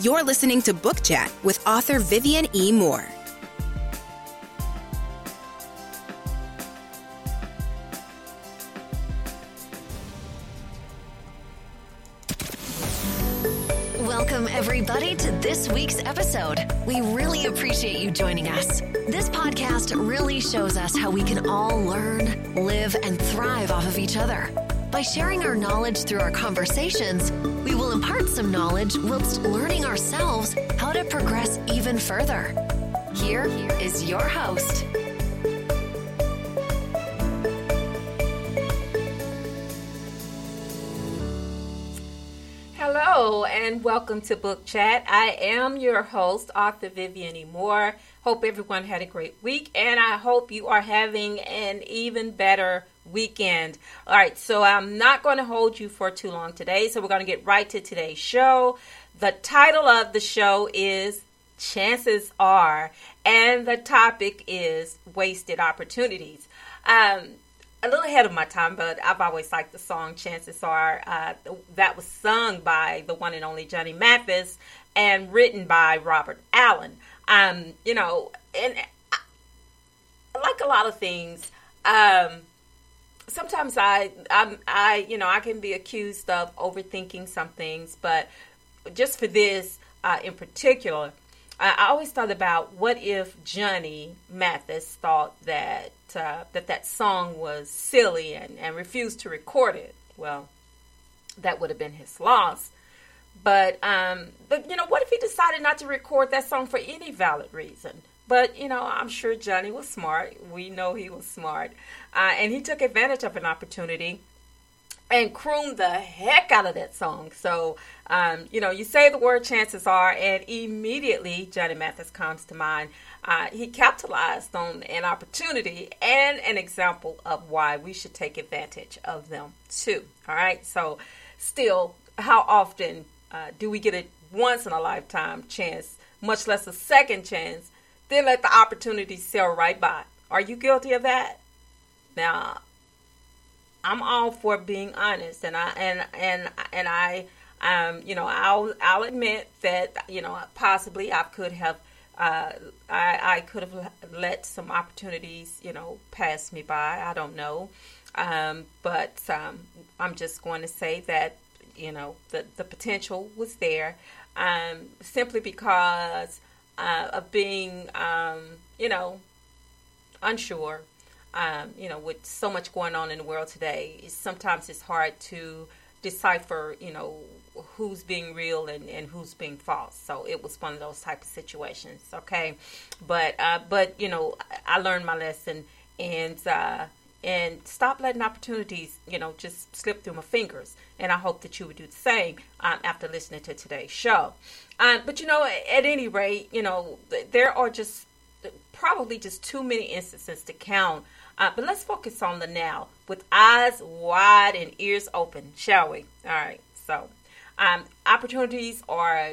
You're listening to Book Chat with author Vivian E. Moore. Welcome, everybody, to this week's episode. We really appreciate you joining us. This podcast really shows us how we can all learn, live, and thrive off of each other. By sharing our knowledge through our conversations, we impart some knowledge whilst learning ourselves how to progress even further. Here is your host, Hello and welcome to Book Chat. I am your host, author Vivian. Moore. Hope everyone had a great week and I hope you are having an even better weekend. All right, so I'm not going to hold you for too long today, so we're going to get right to today's show. The title of the show is Chances Are, and the topic is Wasted Opportunities. Um, a little ahead of my time, but I've always liked the song Chances Are. Uh, that was sung by the one and only Johnny Mathis and written by Robert Allen. Um, you know, and I, like a lot of things, um, sometimes I, I'm, I, you know, I can be accused of overthinking some things, but just for this uh, in particular, I, always thought about what if Johnny Mathis thought that uh, that that song was silly and, and refused to record it. Well, that would have been his loss. But um, but you know, what if he decided not to record that song for any valid reason? But you know, I'm sure Johnny was smart. We know he was smart, uh, and he took advantage of an opportunity and crooned the heck out of that song. So, um, you know, you say the word chances are, and immediately Johnny Mathis comes to mind. Uh, he capitalized on an opportunity and an example of why we should take advantage of them too. All right. So, still, how often uh, do we get a once in a lifetime chance, much less a second chance, then let the opportunity sail right by? Are you guilty of that? Now, I'm all for being honest, and I and and and I, um, you know, I'll I'll admit that you know possibly I could have, uh, I I could have let some opportunities you know pass me by. I don't know, um, but um, I'm just going to say that you know the the potential was there, um, simply because uh, of being um, you know unsure um, you know, with so much going on in the world today, sometimes it's hard to decipher, you know, who's being real and, and who's being false. So it was one of those type of situations. Okay, but uh, but you know, I learned my lesson and uh, and stop letting opportunities, you know, just slip through my fingers. And I hope that you would do the same um, after listening to today's show. Um, but you know, at any rate, you know, there are just probably just too many instances to count uh, but let's focus on the now with eyes wide and ears open, shall we? All right. So, um, opportunities are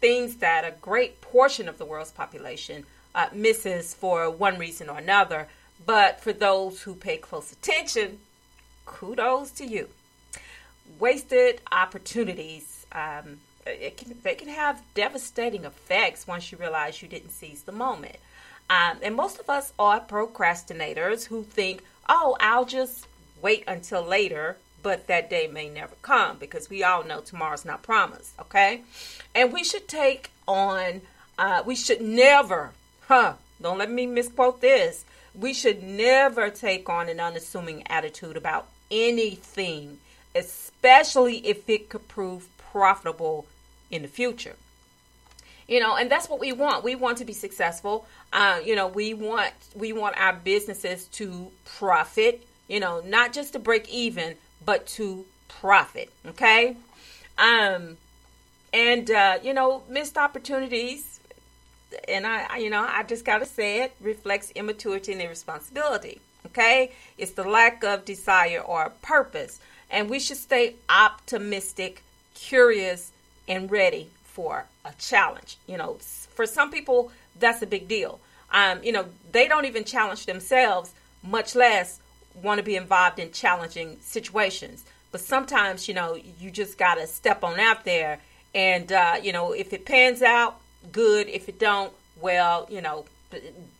things that a great portion of the world's population uh, misses for one reason or another. But for those who pay close attention, kudos to you. Wasted opportunities. Um, can, they can have devastating effects once you realize you didn't seize the moment. Um, and most of us are procrastinators who think, oh, I'll just wait until later, but that day may never come because we all know tomorrow's not promised, okay? And we should take on, uh, we should never, huh, don't let me misquote this, we should never take on an unassuming attitude about anything, especially if it could prove profitable in the future you know and that's what we want. We want to be successful. Uh, you know we want we want our businesses to profit you know not just to break even but to profit okay? Um and uh, you know missed opportunities. And I, you know i just gotta say it reflects immaturity and irresponsibility okay? It's the lack of desire or purpose. And we should stay optimistic curious and ready for a challenge. You know, for some people, that's a big deal. Um, you know, they don't even challenge themselves, much less want to be involved in challenging situations. But sometimes, you know, you just got to step on out there And uh, you know, if it pans out, good. If it don't, well, you know,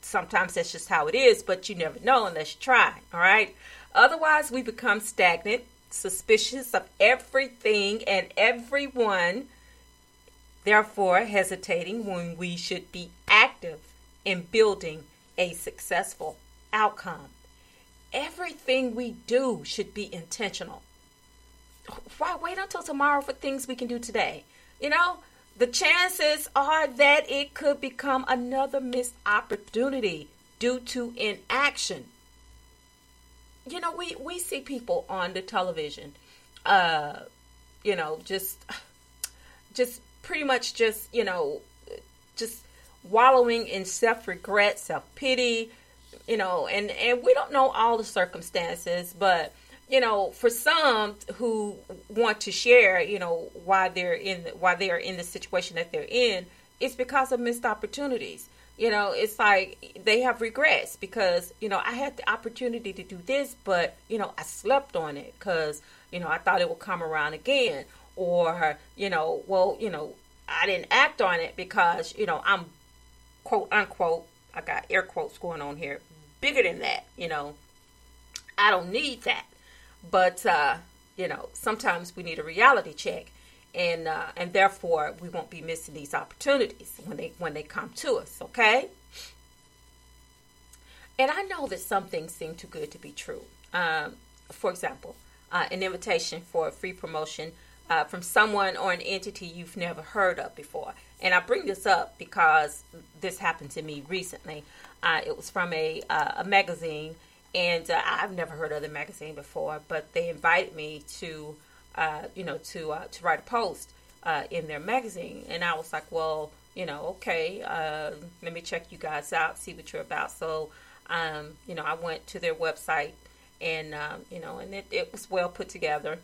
sometimes that's just how it is. But you never know unless you try. All right. Otherwise, we become stagnant, suspicious of everything and everyone. Therefore, hesitating when we should be active in building a successful outcome. Everything we do should be intentional. Why wait until tomorrow for things we can do today? You know, the chances are that it could become another missed opportunity due to inaction. You know, we, we see people on the television, uh, you know, just just pretty much just, you know, just wallowing in self regret, self pity, you know, and, and we don't know all the circumstances, but you know, for some who want to share, you know, why they're in why they are in the situation that they're in, it's because of missed opportunities. You know, it's like they have regrets because you know I had the opportunity to do this, but you know I slept on it because you know I thought it would come around again, or you know, well, you know, I didn't act on it because you know I'm quote unquote I got air quotes going on here bigger than that. You know, I don't need that but uh, you know, sometimes we need a reality check, and uh, and therefore we won't be missing these opportunities when they when they come to us. Okay. And I know that some things seem too good to be true. Um, for example, uh, an invitation for a free promotion uh, from someone or an entity you've never heard of before. And I bring this up because this happened to me recently. Uh, it was from a, uh, a magazine and uh, I've never heard of the magazine before, but they invited me to, uh, you know, to uh, to write a post in their magazine, and I was like, well, you know, okay, uh, let me check you guys out, see what you're about. So, um, you know, I went to their website, and um, you know, and it, it was well put together.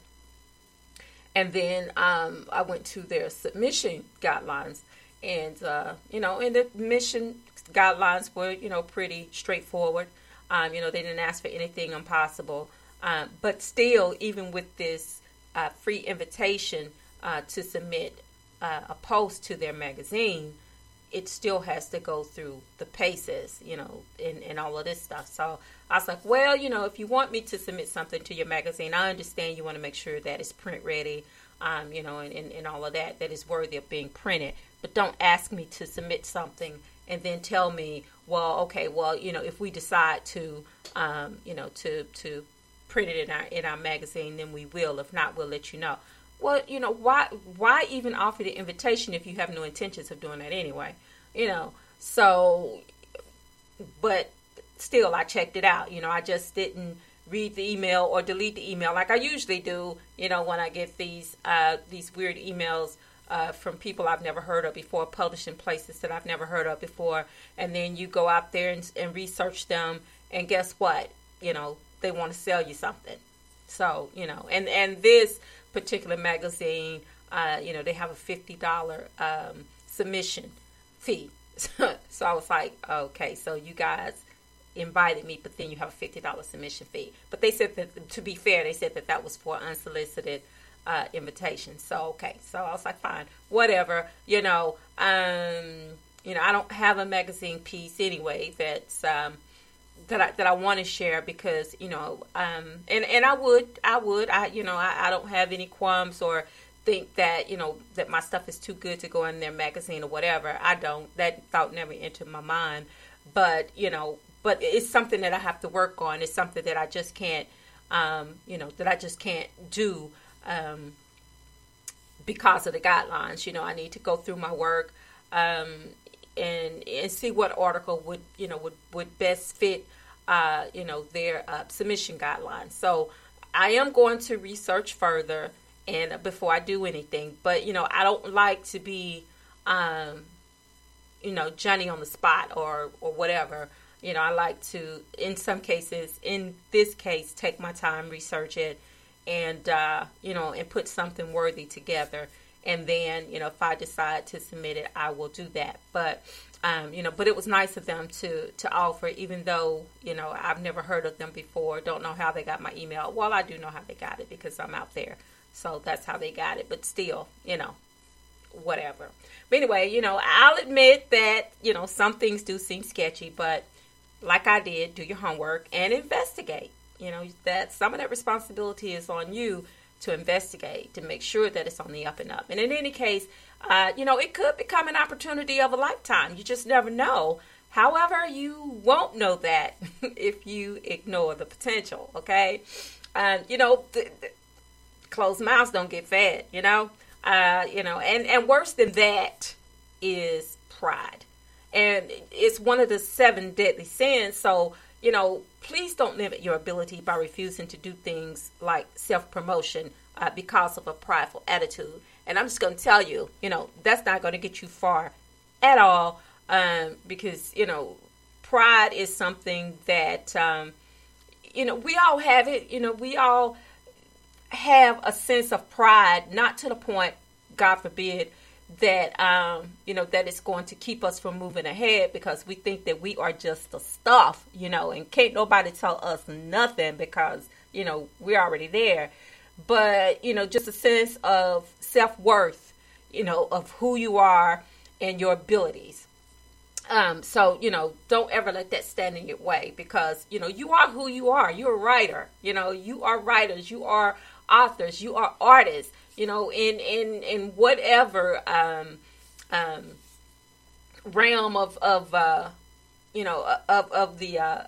And then um, I went to their submission guidelines, and uh, you know, and the mission guidelines were, you know, pretty straightforward. Um, you know, they didn't ask for anything impossible. Um, but still, even with this uh, free invitation uh, to submit uh, a post to their magazine, it still has to go through the paces, you know, and, and all of this stuff. So I was like, well, you know, if you want me to submit something to your magazine, I understand you want to make sure that it's print ready, um, you know, and, and, and all of that, that is worthy of being printed. But don't ask me to submit something and then tell me, well, okay, well, you know, if we decide to, um, you know, to to print it in our in our magazine, then we will. If not, we'll let you know. Well, you know, why why even offer the invitation if you have no intentions of doing that anyway? You know, so, but still, I checked it out. You know, I just didn't read the email or delete the email like I usually do. You know, when I get these uh, these weird emails uh, from people I've never heard of before, published in places that I've never heard of before, and then you go out there and, and research them, and guess what? You know, they want to sell you something. So you know, and and this particular magazine, uh, you know, they have a fifty dollar um, submission fee. so I was like, okay, so you guys invited me, but then you have a fifty dollar submission fee. But they said that, to be fair, they said that that was for unsolicited uh, invitation. So okay, so I was like, fine, whatever. You know, um, you know, I don't have a magazine piece anyway that's um, that I that I want to share because you know, um, and and I would, I would, I you know, I, I don't have any qualms or think that you know that my stuff is too good to go in their magazine or whatever. I don't. That thought never entered my mind. But you know, but it's something that I have to work on. It's something that I just can't, um, you know, that I just can't do um, because of the guidelines. You know, I need to go through my work um, and and see what article would you know would would best fit uh, you know their uh, submission guidelines. So I am going to research further and before I do anything. But you know, I don't like to be um, you know Johnny on the spot or or whatever. You know, I like to, in some cases, in this case, take my time, research it, and uh, you know and put something worthy together and then you know if i decide to submit it i will do that. But um, you know but it was nice of them to to offer even though you know i've never heard of them before don't know how they got my email. Well i do know how they got it because i'm out there. So that's how they got it. But still you know whatever. But anyway, you know, I'll admit that, you know, some things do seem sketchy, but like I did, do your homework and investigate. You know, that some of that responsibility is on you to investigate to make sure that it's on the up and up. And in any case, uh, you know, it could become an opportunity of a lifetime. You just never know. However, you won't know that if you ignore the potential, okay? Uh, you know, closed mouths don't get fed, you know? Uh, you know, and, and worse than that is pride. And it's one of the seven deadly sins. So, you know, please don't limit your ability by refusing to do things like self promotion uh, because of a prideful attitude. And I'm just going to tell you, you know, that's not going to get you far at all um, because, you know, pride is something that, um, you know, we all have it. You know, we all have a sense of pride, not to the point, God forbid, that um, you know that it's going to keep us from moving ahead because we think that we are just the stuff, you know, and can't nobody tell us nothing because you know we're already there. But you know, just a sense of self worth, you know, of who you are and your abilities. Um, so you know, don't ever let that stand in your way because you know you are who you are. You're a writer. You know, you are writers. You are authors. You are artists you know, in in in whatever um, um, realm of of uh, you know of of the uh,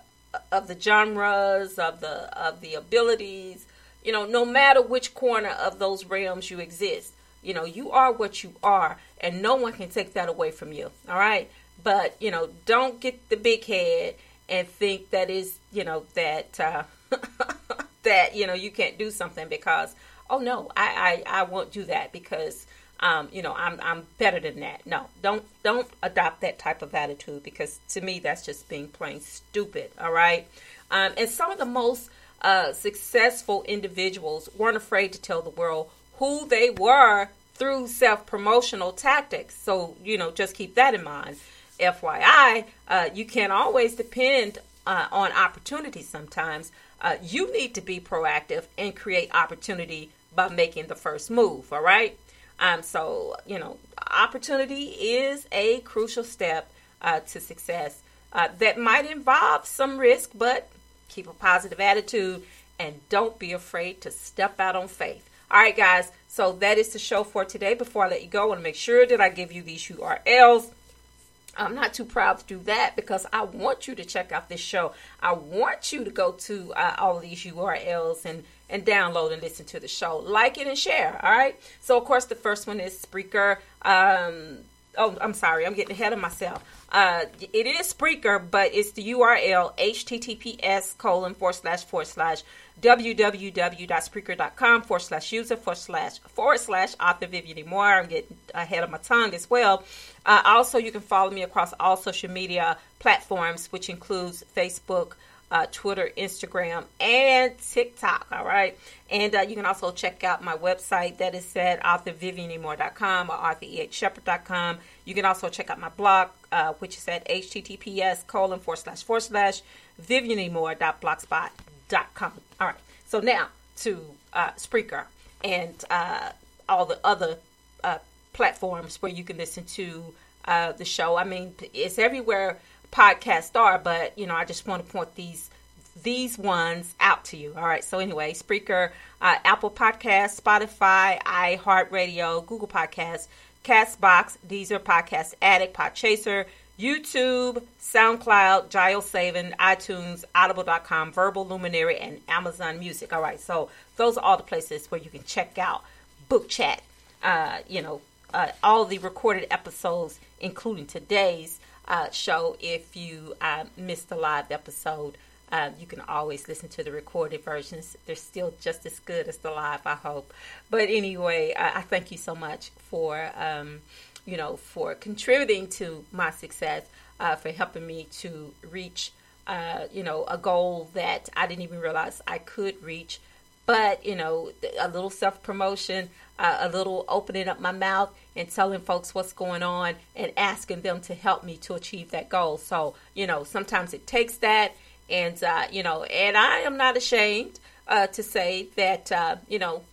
of the genres of the of the abilities, you know, no matter which corner of those realms you exist, you know, you are what you are, and no one can take that away from you. All right, but you know, don't get the big head and think that is you know that uh, that you know you can't do something because oh no, I, I, I won't do that because um, you know, I'm I'm better than that. No, don't don't adopt that type of attitude because to me that's just being plain stupid. All right, um, and some of the most uh, successful individuals weren't afraid to tell the world who they were through self promotional tactics. So you know, just keep that in mind. FYI, uh, you can't always depend uh, on opportunities Sometimes uh, you need to be proactive and create opportunity by making the first move. All right. Um, so, you know, opportunity is a crucial step uh, to success uh, that might involve some risk, but keep a positive attitude and don't be afraid to step out on faith. All right, guys. So that is the show for today. Before I let you go, I want to make sure that I give you these URLs. I'm not too proud to do that because I want you to check out this show. I want you to go to uh, all of these URLs and and download and listen to the show. Like it and share. All right. So of course the first one is Spreaker. Um, oh, I'm sorry, I'm getting ahead of myself. Uh, it is Spreaker, but it's the URL https colon forward slash forward slash www.spreaker.com forward slash user forward slash forward slash author Vivian Moore. I'm getting ahead of my tongue as well. Uh, also, you can follow me across all social media platforms, which includes Facebook, uh, Twitter, Instagram, and TikTok. All right. And uh, you can also check out my website that is at authorviviannemore.com or authorehshepard.com. You can also check out my blog, uh, which is at https colon forward slash forward slash viviannemore.blogspot.com. All right. So now to uh, Spreaker and uh, all the other uh, platforms where you can listen to uh, the show. I mean, it's everywhere podcasts are, but you know, I just want to point these these ones out to you. All right. So anyway, Spreaker, uh, Apple Podcast, Spotify, iHeartRadio, Google Podcasts, Castbox, Deezer, Podcast Addict, Podchaser, YouTube, SoundCloud, JioSaavn, iTunes, Audible.com, Verbal Luminary, and Amazon Music. All right. So those are all the places where you can check out Book Chat. Uh, you know, uh, all the recorded episodes, including today's uh, show. If you uh, missed the live episode, uh, you can always listen to the recorded versions. They're still just as good as the live, I hope. But anyway, I, I thank you so much for, um, you know, for contributing to my success, uh, for helping me to reach, uh, you know, a goal that I didn't even realize I could reach. But, you know, a little self promotion, uh, a little opening up my mouth and telling folks what's going on and asking them to help me to achieve that goal. So, you know, sometimes it takes that. And, uh, you know, and I am not ashamed uh, to say that, uh, you know,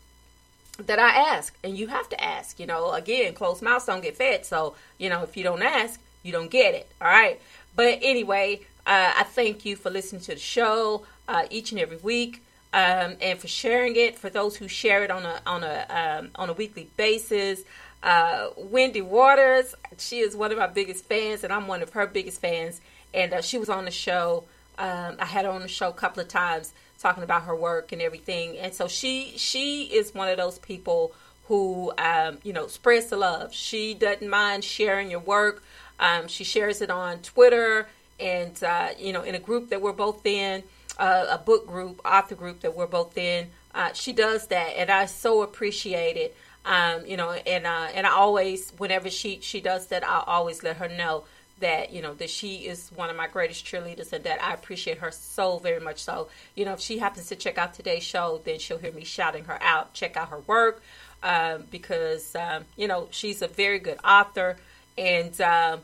that I ask, and you have to ask. You know, again, closed mouths don't get fed. So, you know, if you don't ask, you don't get it. All right. But anyway, uh, I thank you for listening to the show uh, each and every week, um, and for sharing it. For those who share it on a on a um, on a weekly basis. Uh, Wendy Waters, she is one of my biggest fans, and I'm one of her biggest fans. And uh, she was on the show. Um, I had her on the show a couple of times talking about her work and everything. And so she she is one of those people who um, you know spreads the love. She doesn't mind sharing your work. Um, she shares it on Twitter and uh, you know in a group that we're both in, uh, a book group, author group that we're both in. Uh, she does that, and I so appreciate it. Um, you know, and uh, and I always, whenever she she does that, I always let her know that you know that she is one of my greatest cheerleaders and that I appreciate her so very much so you know if she happens to check out today's show then she'll hear me shouting her out check out her work um, because um, you know she's a very good author and uh,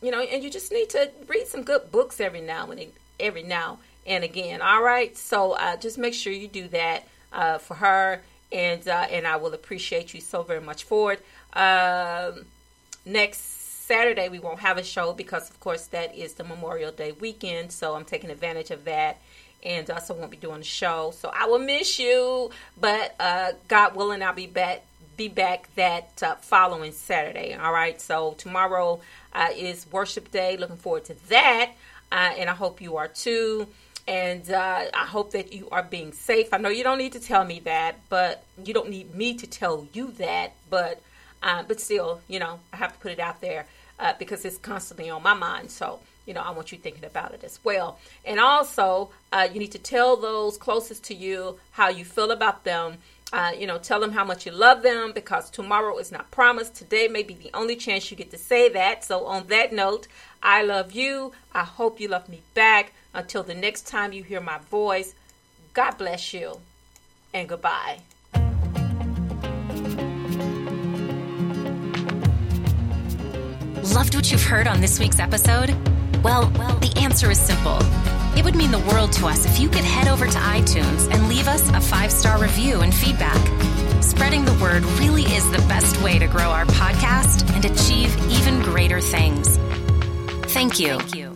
you know and you just need to read some good books every now and every now and again all right so uh, just make sure you do that uh, for her and uh, and I will appreciate you so very much for it um, next Saturday we won't have a show because, of course, that is the Memorial Day weekend. So I'm taking advantage of that, and also won't be doing a show. So I will miss you, but uh, God willing, I'll be back. Be back that uh, following Saturday. All right. So tomorrow uh, is worship day. Looking forward to that, uh, and I hope you are too. And uh, I hope that you are being safe. I know you don't need to tell me that, but you don't need me to tell you that. But uh, but still, you know, I have to put it out there uh, because it's constantly on my mind. So, you know, I want you thinking about it as well. And also, uh, you need to tell those closest to you how you feel about them. Uh, you know, tell them how much you love them because tomorrow is not promised. Today may be the only chance you get to say that. So, on that note, I love you. I hope you love me back. Until the next time you hear my voice, God bless you and goodbye. Loved what you've heard on this week's episode? Well, well, the answer is simple. It would mean the world to us if you could head over to iTunes and leave us a five star review and feedback. Spreading the word really is the best way to grow our podcast and achieve even greater things. Thank you. Thank you.